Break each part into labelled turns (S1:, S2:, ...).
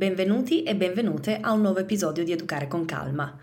S1: Benvenuti e benvenute a un nuovo episodio di Educare con Calma.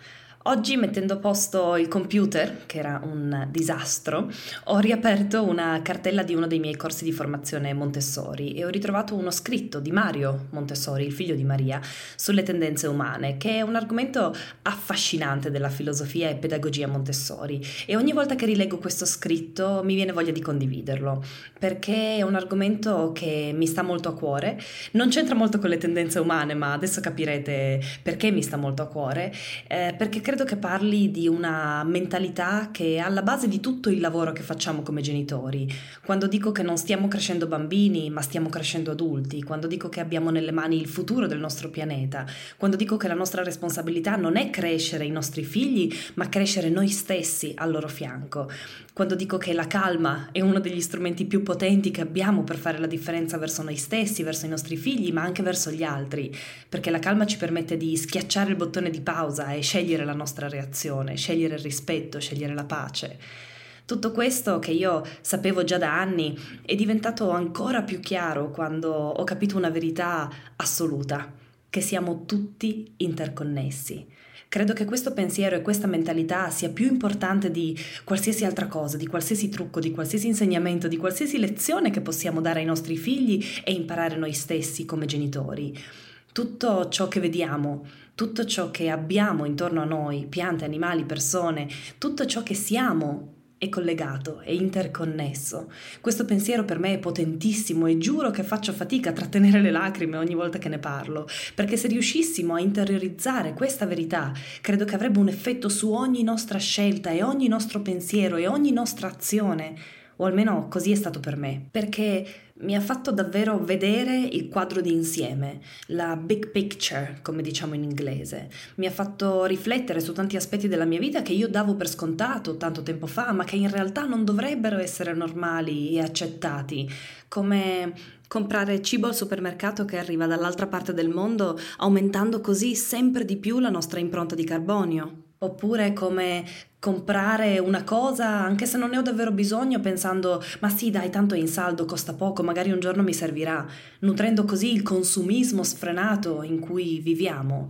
S1: Oggi mettendo a posto il computer, che era un disastro, ho riaperto una cartella di uno dei miei corsi di formazione Montessori e ho ritrovato uno scritto di Mario Montessori, il figlio di Maria, sulle tendenze umane, che è un argomento affascinante della filosofia e pedagogia Montessori. E ogni volta che rileggo questo scritto mi viene voglia di condividerlo, perché è un argomento che mi sta molto a cuore, non c'entra molto con le tendenze umane, ma adesso capirete perché mi sta molto a cuore, eh, perché credo credo che parli di una mentalità che è alla base di tutto il lavoro che facciamo come genitori. Quando dico che non stiamo crescendo bambini, ma stiamo crescendo adulti, quando dico che abbiamo nelle mani il futuro del nostro pianeta, quando dico che la nostra responsabilità non è crescere i nostri figli, ma crescere noi stessi al loro fianco, quando dico che la calma è uno degli strumenti più potenti che abbiamo per fare la differenza verso noi stessi, verso i nostri figli, ma anche verso gli altri, perché la calma ci permette di schiacciare il bottone di pausa e scegliere la nostra nostra reazione, scegliere il rispetto, scegliere la pace. Tutto questo che io sapevo già da anni è diventato ancora più chiaro quando ho capito una verità assoluta, che siamo tutti interconnessi. Credo che questo pensiero e questa mentalità sia più importante di qualsiasi altra cosa, di qualsiasi trucco, di qualsiasi insegnamento, di qualsiasi lezione che possiamo dare ai nostri figli e imparare noi stessi come genitori. Tutto ciò che vediamo, tutto ciò che abbiamo intorno a noi, piante, animali, persone, tutto ciò che siamo è collegato, è interconnesso. Questo pensiero per me è potentissimo e giuro che faccio fatica a trattenere le lacrime ogni volta che ne parlo, perché se riuscissimo a interiorizzare questa verità, credo che avrebbe un effetto su ogni nostra scelta e ogni nostro pensiero e ogni nostra azione, o almeno così è stato per me, perché mi ha fatto davvero vedere il quadro di insieme, la big picture, come diciamo in inglese. Mi ha fatto riflettere su tanti aspetti della mia vita che io davo per scontato tanto tempo fa, ma che in realtà non dovrebbero essere normali e accettati, come comprare cibo al supermercato che arriva dall'altra parte del mondo, aumentando così sempre di più la nostra impronta di carbonio. Oppure come comprare una cosa anche se non ne ho davvero bisogno pensando ma sì dai tanto è in saldo, costa poco, magari un giorno mi servirà, nutrendo così il consumismo sfrenato in cui viviamo.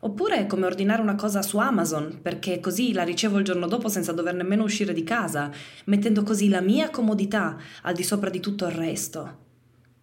S1: Oppure come ordinare una cosa su Amazon, perché così la ricevo il giorno dopo senza dover nemmeno uscire di casa, mettendo così la mia comodità al di sopra di tutto il resto.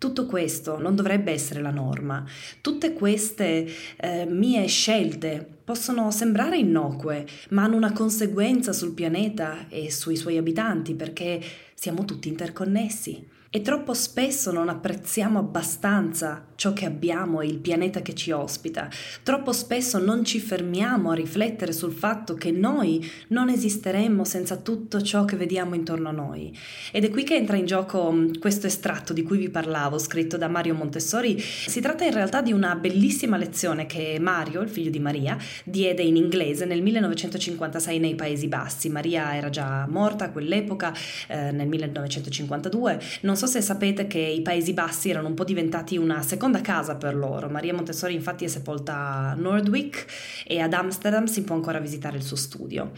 S1: Tutto questo non dovrebbe essere la norma. Tutte queste eh, mie scelte possono sembrare innocue, ma hanno una conseguenza sul pianeta e sui suoi abitanti perché siamo tutti interconnessi. E troppo spesso non apprezziamo abbastanza ciò che abbiamo e il pianeta che ci ospita. Troppo spesso non ci fermiamo a riflettere sul fatto che noi non esisteremmo senza tutto ciò che vediamo intorno a noi. Ed è qui che entra in gioco mm, questo estratto di cui vi parlavo, scritto da Mario Montessori. Si tratta in realtà di una bellissima lezione che Mario, il figlio di Maria, diede in inglese nel 1956 nei Paesi Bassi. Maria era già morta a quell'epoca, eh, nel 1952. Non so so se sapete che i Paesi Bassi erano un po' diventati una seconda casa per loro. Maria Montessori infatti è sepolta a Nordwick e ad Amsterdam si può ancora visitare il suo studio.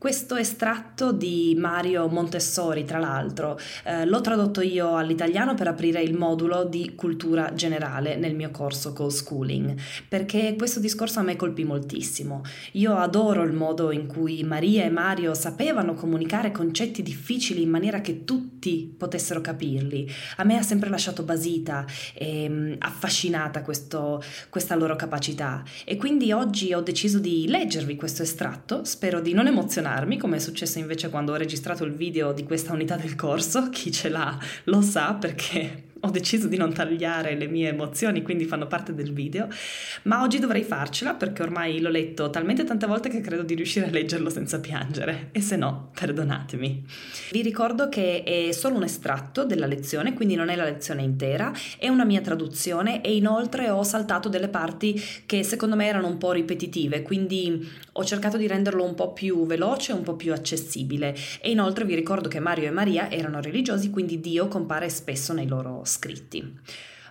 S1: Questo estratto di Mario Montessori, tra l'altro, eh, l'ho tradotto io all'italiano per aprire il modulo di cultura generale nel mio corso Call Schooling, perché questo discorso a me colpì moltissimo. Io adoro il modo in cui Maria e Mario sapevano comunicare concetti difficili in maniera che tutti potessero capirli. A me ha sempre lasciato basita e um, affascinata questo, questa loro capacità e quindi oggi ho deciso di leggervi questo estratto, spero di non emozionare emozionarmi, come è successo invece quando ho registrato il video di questa unità del corso. Chi ce l'ha lo sa perché ho deciso di non tagliare le mie emozioni, quindi fanno parte del video, ma oggi dovrei farcela perché ormai l'ho letto talmente tante volte che credo di riuscire a leggerlo senza piangere e se no, perdonatemi. Vi ricordo che è solo un estratto della lezione, quindi non è la lezione intera, è una mia traduzione e inoltre ho saltato delle parti che secondo me erano un po' ripetitive, quindi ho cercato di renderlo un po' più veloce, un po' più accessibile e inoltre vi ricordo che Mario e Maria erano religiosi, quindi Dio compare spesso nei loro scritti.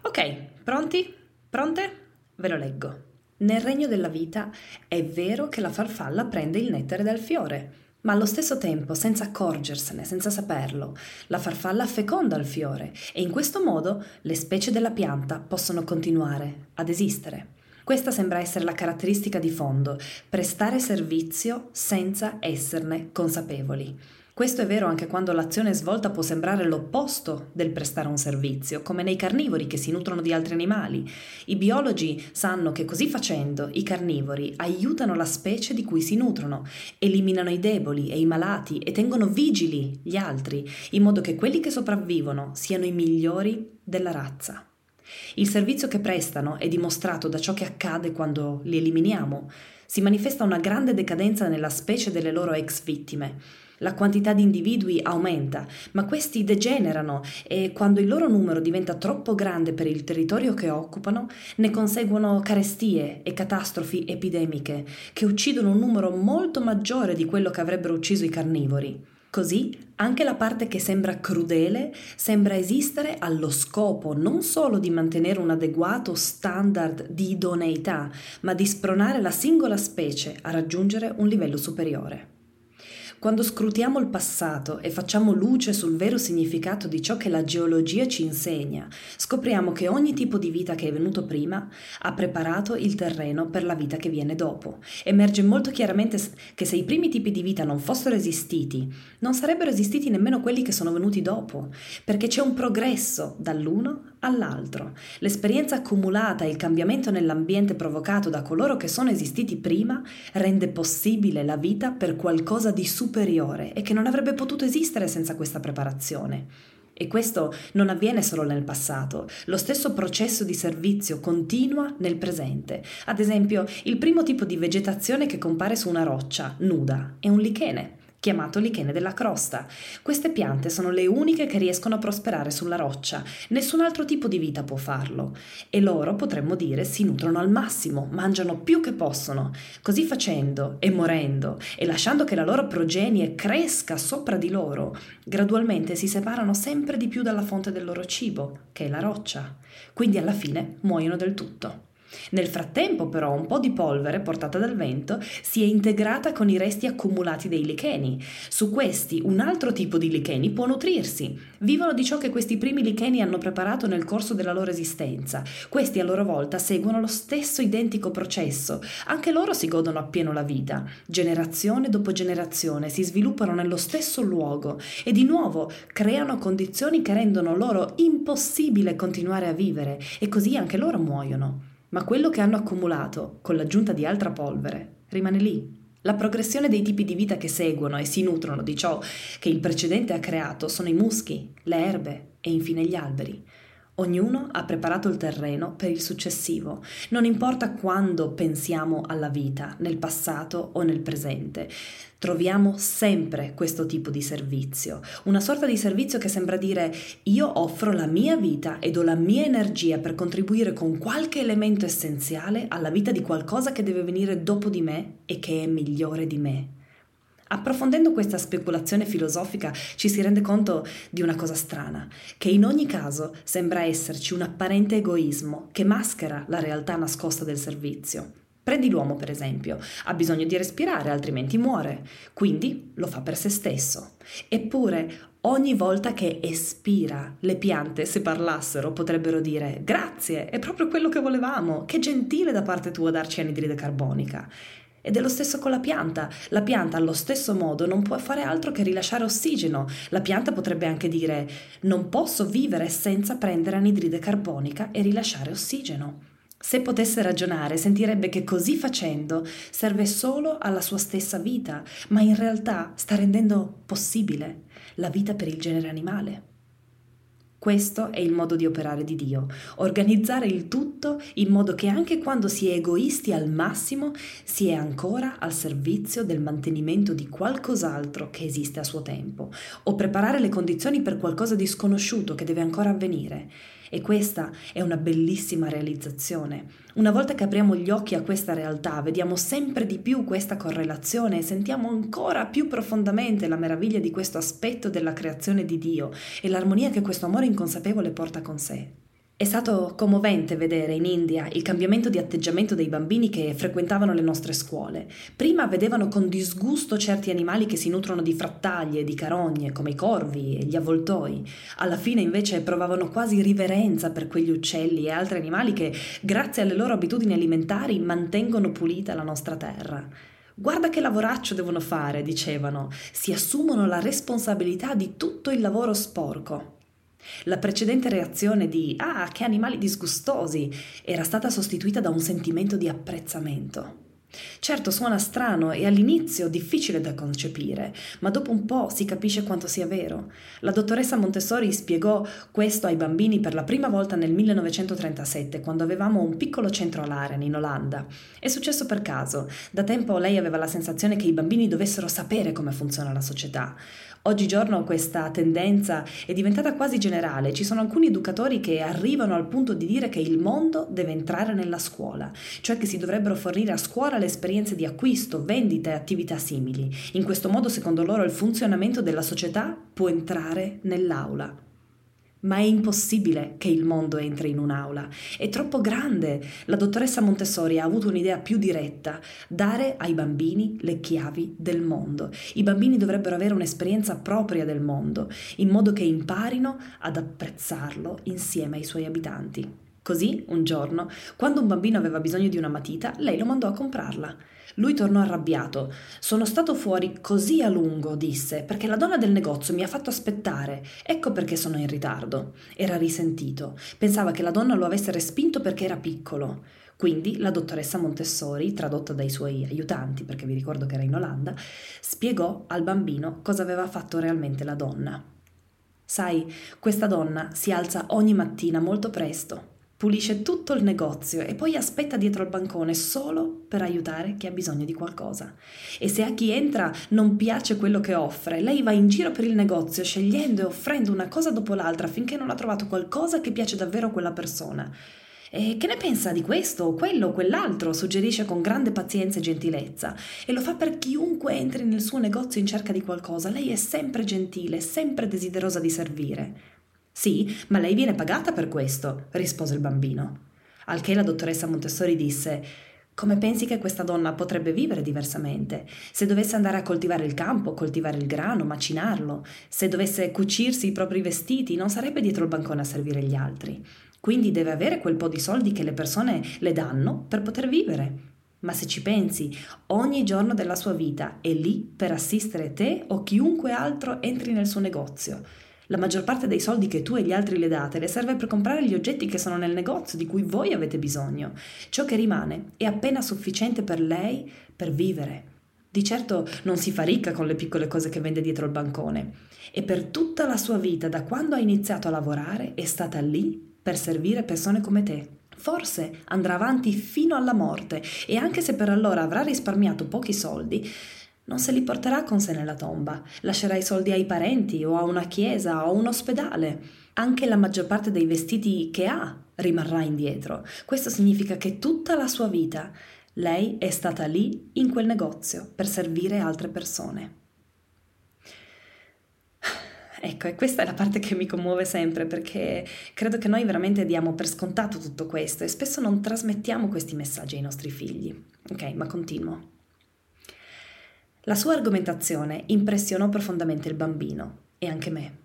S1: Ok, pronti? Pronte? Ve lo leggo. Nel regno della vita è vero che la farfalla prende il nettare dal fiore, ma allo stesso tempo, senza accorgersene, senza saperlo, la farfalla feconda il fiore e in questo modo le specie della pianta possono continuare ad esistere. Questa sembra essere la caratteristica di fondo, prestare servizio senza esserne consapevoli. Questo è vero anche quando l'azione svolta può sembrare l'opposto del prestare un servizio, come nei carnivori che si nutrono di altri animali. I biologi sanno che così facendo i carnivori aiutano la specie di cui si nutrono, eliminano i deboli e i malati e tengono vigili gli altri, in modo che quelli che sopravvivono siano i migliori della razza. Il servizio che prestano è dimostrato da ciò che accade quando li eliminiamo. Si manifesta una grande decadenza nella specie delle loro ex vittime la quantità di individui aumenta, ma questi degenerano e quando il loro numero diventa troppo grande per il territorio che occupano, ne conseguono carestie e catastrofi epidemiche che uccidono un numero molto maggiore di quello che avrebbero ucciso i carnivori. Così anche la parte che sembra crudele sembra esistere allo scopo non solo di mantenere un adeguato standard di idoneità, ma di spronare la singola specie a raggiungere un livello superiore. Quando scrutiamo il passato e facciamo luce sul vero significato di ciò che la geologia ci insegna, scopriamo che ogni tipo di vita che è venuto prima ha preparato il terreno per la vita che viene dopo. Emerge molto chiaramente che se i primi tipi di vita non fossero esistiti, non sarebbero esistiti nemmeno quelli che sono venuti dopo, perché c'è un progresso dall'uno all'altro. L'esperienza accumulata e il cambiamento nell'ambiente provocato da coloro che sono esistiti prima rende possibile la vita per qualcosa di superiore e che non avrebbe potuto esistere senza questa preparazione. E questo non avviene solo nel passato, lo stesso processo di servizio continua nel presente. Ad esempio, il primo tipo di vegetazione che compare su una roccia nuda è un lichene chiamato lichene della crosta. Queste piante sono le uniche che riescono a prosperare sulla roccia, nessun altro tipo di vita può farlo e loro, potremmo dire, si nutrono al massimo, mangiano più che possono. Così facendo e morendo e lasciando che la loro progenie cresca sopra di loro, gradualmente si separano sempre di più dalla fonte del loro cibo, che è la roccia. Quindi alla fine muoiono del tutto. Nel frattempo, però, un po' di polvere portata dal vento si è integrata con i resti accumulati dei licheni. Su questi un altro tipo di licheni può nutrirsi. Vivono di ciò che questi primi licheni hanno preparato nel corso della loro esistenza. Questi a loro volta seguono lo stesso identico processo. Anche loro si godono appieno la vita. Generazione dopo generazione si sviluppano nello stesso luogo e di nuovo creano condizioni che rendono loro impossibile continuare a vivere e così anche loro muoiono ma quello che hanno accumulato, con l'aggiunta di altra polvere, rimane lì. La progressione dei tipi di vita che seguono e si nutrono di ciò che il precedente ha creato sono i muschi, le erbe e infine gli alberi. Ognuno ha preparato il terreno per il successivo. Non importa quando pensiamo alla vita, nel passato o nel presente, troviamo sempre questo tipo di servizio. Una sorta di servizio che sembra dire io offro la mia vita e do la mia energia per contribuire con qualche elemento essenziale alla vita di qualcosa che deve venire dopo di me e che è migliore di me. Approfondendo questa speculazione filosofica ci si rende conto di una cosa strana, che in ogni caso sembra esserci un apparente egoismo che maschera la realtà nascosta del servizio. Prendi l'uomo, per esempio, ha bisogno di respirare, altrimenti muore, quindi lo fa per se stesso. Eppure, ogni volta che espira, le piante, se parlassero, potrebbero dire grazie, è proprio quello che volevamo, che gentile da parte tua darci anidride carbonica. Ed è lo stesso con la pianta. La pianta allo stesso modo non può fare altro che rilasciare ossigeno. La pianta potrebbe anche dire non posso vivere senza prendere anidride carbonica e rilasciare ossigeno. Se potesse ragionare, sentirebbe che così facendo serve solo alla sua stessa vita, ma in realtà sta rendendo possibile la vita per il genere animale. Questo è il modo di operare di Dio, organizzare il tutto in modo che anche quando si è egoisti al massimo si è ancora al servizio del mantenimento di qualcos'altro che esiste a suo tempo, o preparare le condizioni per qualcosa di sconosciuto che deve ancora avvenire. E questa è una bellissima realizzazione. Una volta che apriamo gli occhi a questa realtà, vediamo sempre di più questa correlazione e sentiamo ancora più profondamente la meraviglia di questo aspetto della creazione di Dio e l'armonia che questo amore inconsapevole porta con sé. È stato commovente vedere in India il cambiamento di atteggiamento dei bambini che frequentavano le nostre scuole. Prima vedevano con disgusto certi animali che si nutrono di frattaglie e di carogne, come i corvi e gli avvoltoi. Alla fine invece provavano quasi riverenza per quegli uccelli e altri animali che, grazie alle loro abitudini alimentari, mantengono pulita la nostra terra. Guarda che lavoraccio devono fare, dicevano, si assumono la responsabilità di tutto il lavoro sporco. La precedente reazione di Ah, che animali disgustosi era stata sostituita da un sentimento di apprezzamento. Certo suona strano e all'inizio difficile da concepire, ma dopo un po' si capisce quanto sia vero. La dottoressa Montessori spiegò questo ai bambini per la prima volta nel 1937, quando avevamo un piccolo centro all'Aren in Olanda. È successo per caso. Da tempo lei aveva la sensazione che i bambini dovessero sapere come funziona la società. Oggigiorno questa tendenza è diventata quasi generale, ci sono alcuni educatori che arrivano al punto di dire che il mondo deve entrare nella scuola, cioè che si dovrebbero fornire a scuola le esperienze di acquisto, vendita e attività simili. In questo modo, secondo loro, il funzionamento della società può entrare nell'aula. Ma è impossibile che il mondo entri in un'aula. È troppo grande. La dottoressa Montessori ha avuto un'idea più diretta, dare ai bambini le chiavi del mondo. I bambini dovrebbero avere un'esperienza propria del mondo, in modo che imparino ad apprezzarlo insieme ai suoi abitanti. Così, un giorno, quando un bambino aveva bisogno di una matita, lei lo mandò a comprarla. Lui tornò arrabbiato. Sono stato fuori così a lungo, disse, perché la donna del negozio mi ha fatto aspettare. Ecco perché sono in ritardo. Era risentito. Pensava che la donna lo avesse respinto perché era piccolo. Quindi la dottoressa Montessori, tradotta dai suoi aiutanti, perché vi ricordo che era in Olanda, spiegò al bambino cosa aveva fatto realmente la donna. Sai, questa donna si alza ogni mattina molto presto, pulisce tutto il negozio e poi aspetta dietro al bancone solo per aiutare chi ha bisogno di qualcosa. E se a chi entra non piace quello che offre, lei va in giro per il negozio scegliendo e offrendo una cosa dopo l'altra finché non ha trovato qualcosa che piace davvero a quella persona. E che ne pensa di questo quello o quell'altro? Suggerisce con grande pazienza e gentilezza e lo fa per chiunque entri nel suo negozio in cerca di qualcosa. Lei è sempre gentile, sempre desiderosa di servire. Sì, ma lei viene pagata per questo, rispose il bambino. Al che la dottoressa Montessori disse come pensi che questa donna potrebbe vivere diversamente? Se dovesse andare a coltivare il campo, coltivare il grano, macinarlo, se dovesse cucirsi i propri vestiti, non sarebbe dietro il bancone a servire gli altri. Quindi deve avere quel po' di soldi che le persone le danno per poter vivere. Ma se ci pensi, ogni giorno della sua vita è lì per assistere te o chiunque altro entri nel suo negozio. La maggior parte dei soldi che tu e gli altri le date le serve per comprare gli oggetti che sono nel negozio di cui voi avete bisogno. Ciò che rimane è appena sufficiente per lei per vivere. Di certo non si fa ricca con le piccole cose che vende dietro il bancone. E per tutta la sua vita, da quando ha iniziato a lavorare, è stata lì per servire persone come te. Forse andrà avanti fino alla morte e anche se per allora avrà risparmiato pochi soldi, non se li porterà con sé nella tomba, lascerà i soldi ai parenti o a una chiesa o a un ospedale. Anche la maggior parte dei vestiti che ha rimarrà indietro. Questo significa che tutta la sua vita lei è stata lì in quel negozio per servire altre persone. Ecco, e questa è la parte che mi commuove sempre perché credo che noi veramente diamo per scontato tutto questo e spesso non trasmettiamo questi messaggi ai nostri figli. Ok, ma continuo. La sua argomentazione impressionò profondamente il bambino e anche me.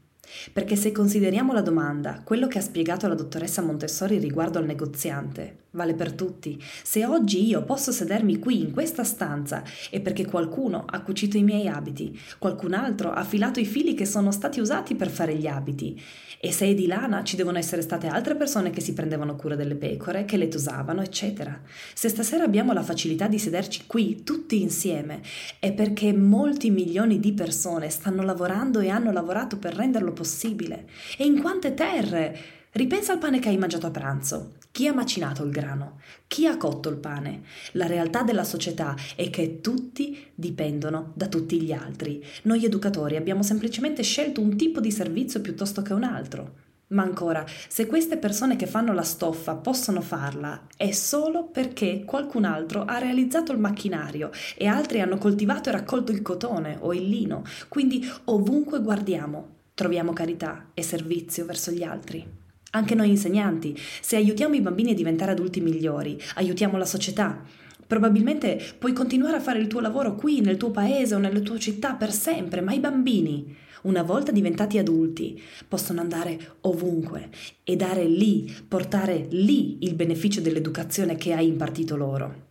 S1: Perché se consideriamo la domanda, quello che ha spiegato la dottoressa Montessori riguardo al negoziante, vale per tutti. Se oggi io posso sedermi qui in questa stanza è perché qualcuno ha cucito i miei abiti, qualcun altro ha filato i fili che sono stati usati per fare gli abiti. E se è di lana ci devono essere state altre persone che si prendevano cura delle pecore, che le tosavano, eccetera. Se stasera abbiamo la facilità di sederci qui tutti insieme è perché molti milioni di persone stanno lavorando e hanno lavorato per renderlo possibile. E in quante terre? Ripensa al pane che hai mangiato a pranzo. Chi ha macinato il grano? Chi ha cotto il pane? La realtà della società è che tutti dipendono da tutti gli altri. Noi educatori abbiamo semplicemente scelto un tipo di servizio piuttosto che un altro. Ma ancora, se queste persone che fanno la stoffa possono farla, è solo perché qualcun altro ha realizzato il macchinario e altri hanno coltivato e raccolto il cotone o il lino. Quindi ovunque guardiamo, troviamo carità e servizio verso gli altri. Anche noi insegnanti, se aiutiamo i bambini a diventare adulti migliori, aiutiamo la società. Probabilmente puoi continuare a fare il tuo lavoro qui, nel tuo paese o nella tua città per sempre, ma i bambini, una volta diventati adulti, possono andare ovunque e dare lì, portare lì il beneficio dell'educazione che hai impartito loro.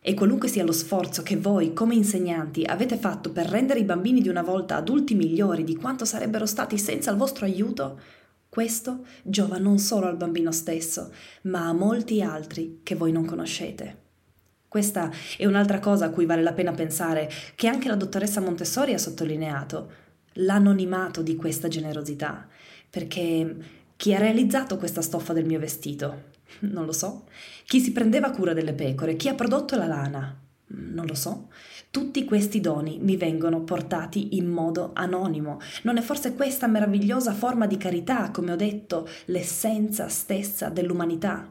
S1: E qualunque sia lo sforzo che voi, come insegnanti, avete fatto per rendere i bambini di una volta adulti migliori di quanto sarebbero stati senza il vostro aiuto, questo giova non solo al bambino stesso, ma a molti altri che voi non conoscete. Questa è un'altra cosa a cui vale la pena pensare, che anche la dottoressa Montessori ha sottolineato, l'anonimato di questa generosità, perché chi ha realizzato questa stoffa del mio vestito? Non lo so. Chi si prendeva cura delle pecore? Chi ha prodotto la lana? Non lo so. Tutti questi doni mi vengono portati in modo anonimo. Non è forse questa meravigliosa forma di carità, come ho detto, l'essenza stessa dell'umanità?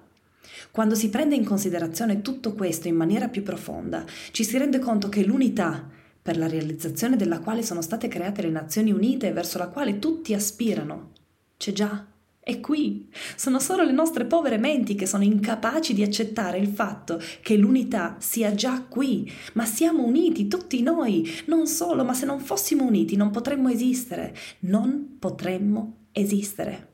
S1: Quando si prende in considerazione tutto questo in maniera più profonda, ci si rende conto che l'unità, per la realizzazione della quale sono state create le Nazioni Unite e verso la quale tutti aspirano, c'è già è qui. Sono solo le nostre povere menti che sono incapaci di accettare il fatto che l'unità sia già qui. Ma siamo uniti, tutti noi. Non solo, ma se non fossimo uniti non potremmo esistere. Non potremmo esistere.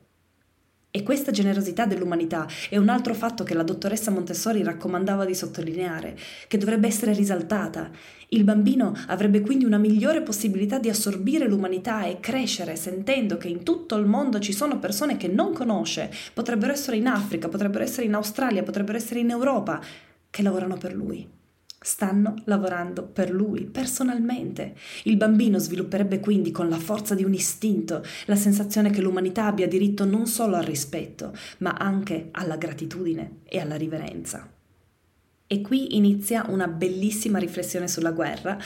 S1: E questa generosità dell'umanità è un altro fatto che la dottoressa Montessori raccomandava di sottolineare, che dovrebbe essere risaltata. Il bambino avrebbe quindi una migliore possibilità di assorbire l'umanità e crescere sentendo che in tutto il mondo ci sono persone che non conosce, potrebbero essere in Africa, potrebbero essere in Australia, potrebbero essere in Europa, che lavorano per lui stanno lavorando per lui personalmente. Il bambino svilupperebbe quindi con la forza di un istinto la sensazione che l'umanità abbia diritto non solo al rispetto, ma anche alla gratitudine e alla riverenza. E qui inizia una bellissima riflessione sulla guerra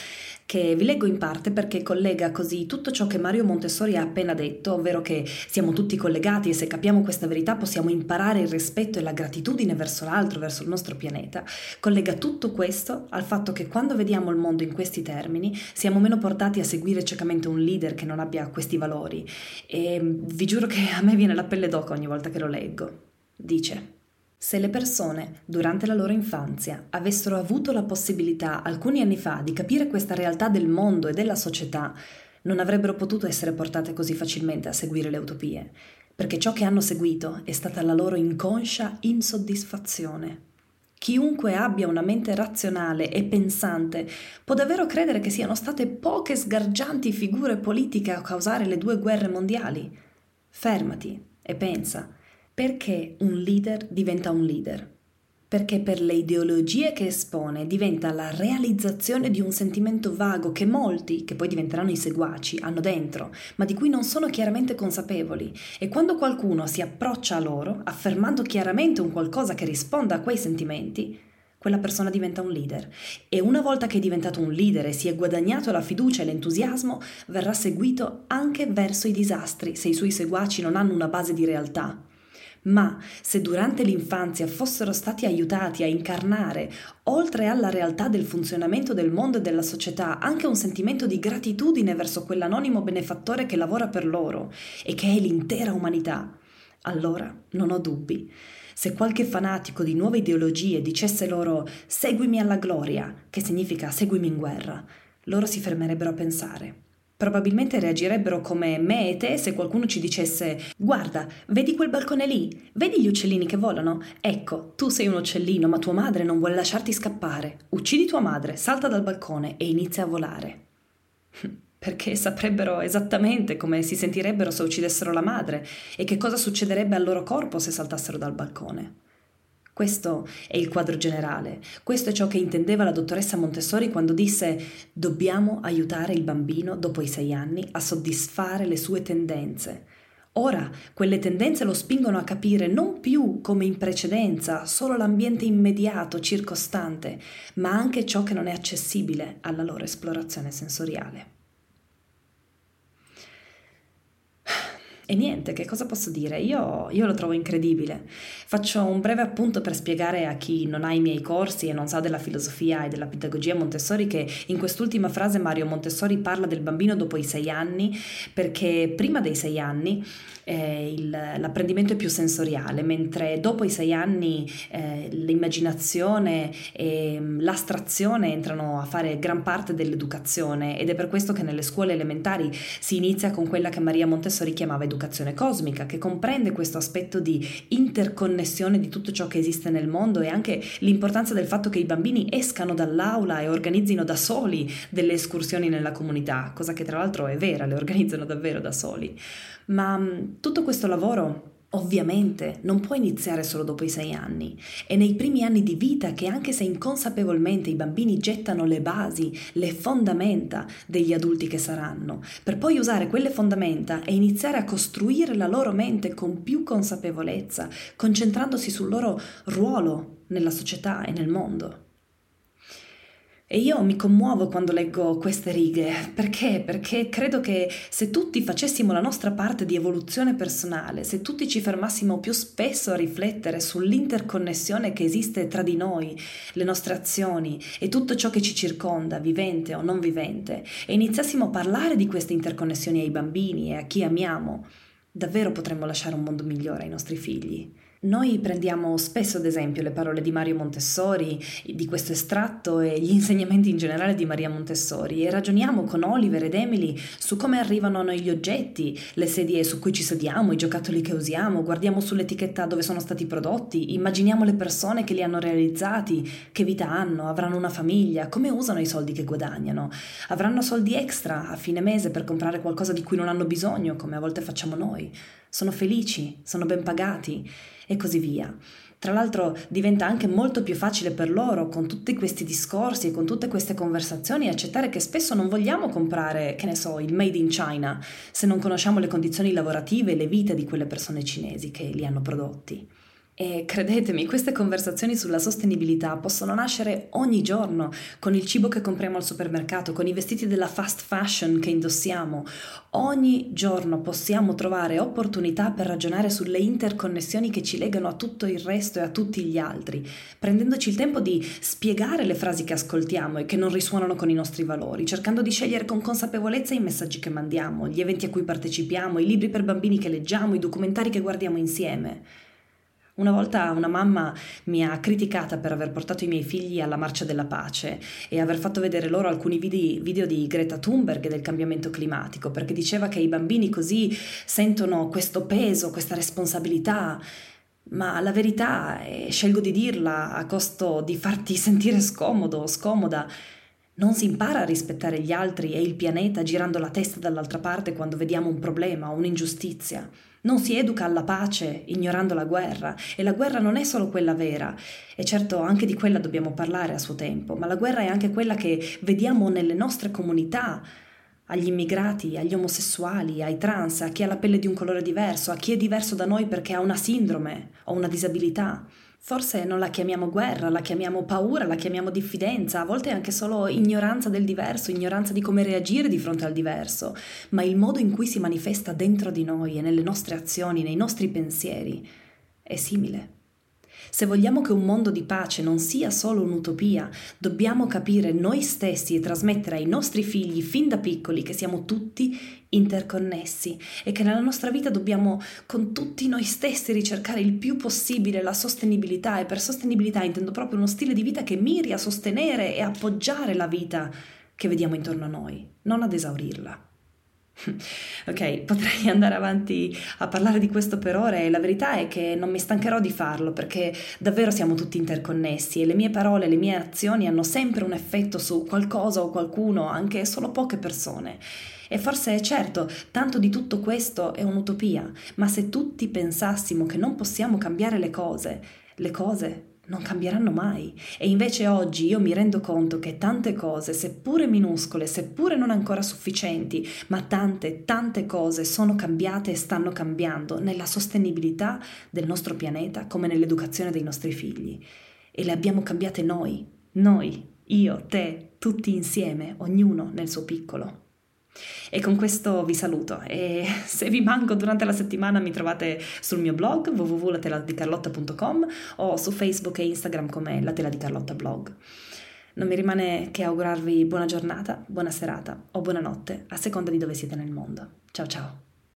S1: che vi leggo in parte perché collega così tutto ciò che Mario Montessori ha appena detto, ovvero che siamo tutti collegati e se capiamo questa verità possiamo imparare il rispetto e la gratitudine verso l'altro, verso il nostro pianeta, collega tutto questo al fatto che quando vediamo il mondo in questi termini siamo meno portati a seguire ciecamente un leader che non abbia questi valori e vi giuro che a me viene la pelle d'oca ogni volta che lo leggo. Dice se le persone, durante la loro infanzia, avessero avuto la possibilità alcuni anni fa di capire questa realtà del mondo e della società, non avrebbero potuto essere portate così facilmente a seguire le utopie, perché ciò che hanno seguito è stata la loro inconscia insoddisfazione. Chiunque abbia una mente razionale e pensante può davvero credere che siano state poche sgargianti figure politiche a causare le due guerre mondiali. Fermati e pensa perché un leader diventa un leader? Perché per le ideologie che espone diventa la realizzazione di un sentimento vago che molti, che poi diventeranno i seguaci, hanno dentro, ma di cui non sono chiaramente consapevoli. E quando qualcuno si approccia a loro, affermando chiaramente un qualcosa che risponda a quei sentimenti, quella persona diventa un leader e una volta che è diventato un leader e si è guadagnato la fiducia e l'entusiasmo, verrà seguito anche verso i disastri se i suoi seguaci non hanno una base di realtà ma se durante l'infanzia fossero stati aiutati a incarnare, oltre alla realtà del funzionamento del mondo e della società, anche un sentimento di gratitudine verso quell'anonimo benefattore che lavora per loro e che è l'intera umanità, allora non ho dubbi. Se qualche fanatico di nuove ideologie dicesse loro seguimi alla gloria, che significa seguimi in guerra, loro si fermerebbero a pensare probabilmente reagirebbero come me e te se qualcuno ci dicesse guarda, vedi quel balcone lì? Vedi gli uccellini che volano? Ecco, tu sei un uccellino, ma tua madre non vuole lasciarti scappare. Uccidi tua madre, salta dal balcone e inizia a volare. Perché saprebbero esattamente come si sentirebbero se uccidessero la madre e che cosa succederebbe al loro corpo se saltassero dal balcone. Questo è il quadro generale, questo è ciò che intendeva la dottoressa Montessori quando disse dobbiamo aiutare il bambino dopo i sei anni a soddisfare le sue tendenze. Ora quelle tendenze lo spingono a capire non più come in precedenza solo l'ambiente immediato, circostante, ma anche ciò che non è accessibile alla loro esplorazione sensoriale. E niente, che cosa posso dire? Io, io, lo trovo incredibile. Faccio un breve appunto per spiegare a chi non ha i miei corsi e non sa della filosofia e della pedagogia Montessori che in quest'ultima frase Mario Montessori parla del bambino dopo i sei anni perché prima dei sei anni eh, il, l'apprendimento è più sensoriale, mentre dopo i sei anni eh, l'immaginazione e mm, l'astrazione entrano a fare gran parte dell'educazione ed è per questo che nelle scuole elementari si inizia con quella che Maria Montessori chiamava educazione cosmica, che comprende questo aspetto di interconnessione di tutto ciò che esiste nel mondo e anche l'importanza del fatto che i bambini escano dall'aula e organizzino da soli delle escursioni nella comunità, cosa che tra l'altro è vera, le organizzano davvero da soli. Ma tutto questo lavoro Ovviamente non può iniziare solo dopo i sei anni, è nei primi anni di vita che anche se inconsapevolmente i bambini gettano le basi, le fondamenta degli adulti che saranno, per poi usare quelle fondamenta e iniziare a costruire la loro mente con più consapevolezza, concentrandosi sul loro ruolo nella società e nel mondo. E io mi commuovo quando leggo queste righe, perché? Perché credo che se tutti facessimo la nostra parte di evoluzione personale, se tutti ci fermassimo più spesso a riflettere sull'interconnessione che esiste tra di noi, le nostre azioni e tutto ciò che ci circonda, vivente o non vivente, e iniziassimo a parlare di queste interconnessioni ai bambini e a chi amiamo, davvero potremmo lasciare un mondo migliore ai nostri figli. Noi prendiamo spesso ad esempio le parole di Mario Montessori, di questo estratto e gli insegnamenti in generale di Maria Montessori e ragioniamo con Oliver ed Emily su come arrivano a noi gli oggetti, le sedie su cui ci sediamo, i giocattoli che usiamo, guardiamo sull'etichetta dove sono stati prodotti, immaginiamo le persone che li hanno realizzati, che vita hanno, avranno una famiglia, come usano i soldi che guadagnano, avranno soldi extra a fine mese per comprare qualcosa di cui non hanno bisogno, come a volte facciamo noi. Sono felici, sono ben pagati e così via. Tra l'altro diventa anche molto più facile per loro con tutti questi discorsi e con tutte queste conversazioni accettare che spesso non vogliamo comprare, che ne so, il made in China se non conosciamo le condizioni lavorative e le vite di quelle persone cinesi che li hanno prodotti. E credetemi, queste conversazioni sulla sostenibilità possono nascere ogni giorno, con il cibo che compriamo al supermercato, con i vestiti della fast fashion che indossiamo. Ogni giorno possiamo trovare opportunità per ragionare sulle interconnessioni che ci legano a tutto il resto e a tutti gli altri, prendendoci il tempo di spiegare le frasi che ascoltiamo e che non risuonano con i nostri valori, cercando di scegliere con consapevolezza i messaggi che mandiamo, gli eventi a cui partecipiamo, i libri per bambini che leggiamo, i documentari che guardiamo insieme. Una volta una mamma mi ha criticata per aver portato i miei figli alla marcia della pace e aver fatto vedere loro alcuni video di Greta Thunberg e del cambiamento climatico, perché diceva che i bambini così sentono questo peso, questa responsabilità. Ma la verità, e scelgo di dirla a costo di farti sentire scomodo o scomoda, non si impara a rispettare gli altri e il pianeta girando la testa dall'altra parte quando vediamo un problema o un'ingiustizia. Non si educa alla pace ignorando la guerra e la guerra non è solo quella vera e certo anche di quella dobbiamo parlare a suo tempo, ma la guerra è anche quella che vediamo nelle nostre comunità, agli immigrati, agli omosessuali, ai trans, a chi ha la pelle di un colore diverso, a chi è diverso da noi perché ha una sindrome o una disabilità. Forse non la chiamiamo guerra, la chiamiamo paura, la chiamiamo diffidenza, a volte anche solo ignoranza del diverso, ignoranza di come reagire di fronte al diverso, ma il modo in cui si manifesta dentro di noi e nelle nostre azioni, nei nostri pensieri, è simile. Se vogliamo che un mondo di pace non sia solo un'utopia, dobbiamo capire noi stessi e trasmettere ai nostri figli fin da piccoli che siamo tutti interconnessi e che nella nostra vita dobbiamo con tutti noi stessi ricercare il più possibile la sostenibilità e per sostenibilità intendo proprio uno stile di vita che miri a sostenere e appoggiare la vita che vediamo intorno a noi, non ad esaurirla. Ok, potrei andare avanti a parlare di questo per ore e la verità è che non mi stancherò di farlo perché davvero siamo tutti interconnessi e le mie parole, le mie azioni hanno sempre un effetto su qualcosa o qualcuno, anche solo poche persone. E forse è certo, tanto di tutto questo è un'utopia, ma se tutti pensassimo che non possiamo cambiare le cose, le cose non cambieranno mai. E invece oggi io mi rendo conto che tante cose, seppure minuscole, seppure non ancora sufficienti, ma tante, tante cose sono cambiate e stanno cambiando nella sostenibilità del nostro pianeta come nell'educazione dei nostri figli. E le abbiamo cambiate noi, noi, io, te, tutti insieme, ognuno nel suo piccolo. E con questo vi saluto e se vi manco durante la settimana mi trovate sul mio blog www.lateladicarlotta.com o su Facebook e Instagram come La Tela di Carlotta Blog. Non mi rimane che augurarvi buona giornata, buona serata o buonanotte a seconda di dove siete nel mondo. Ciao ciao!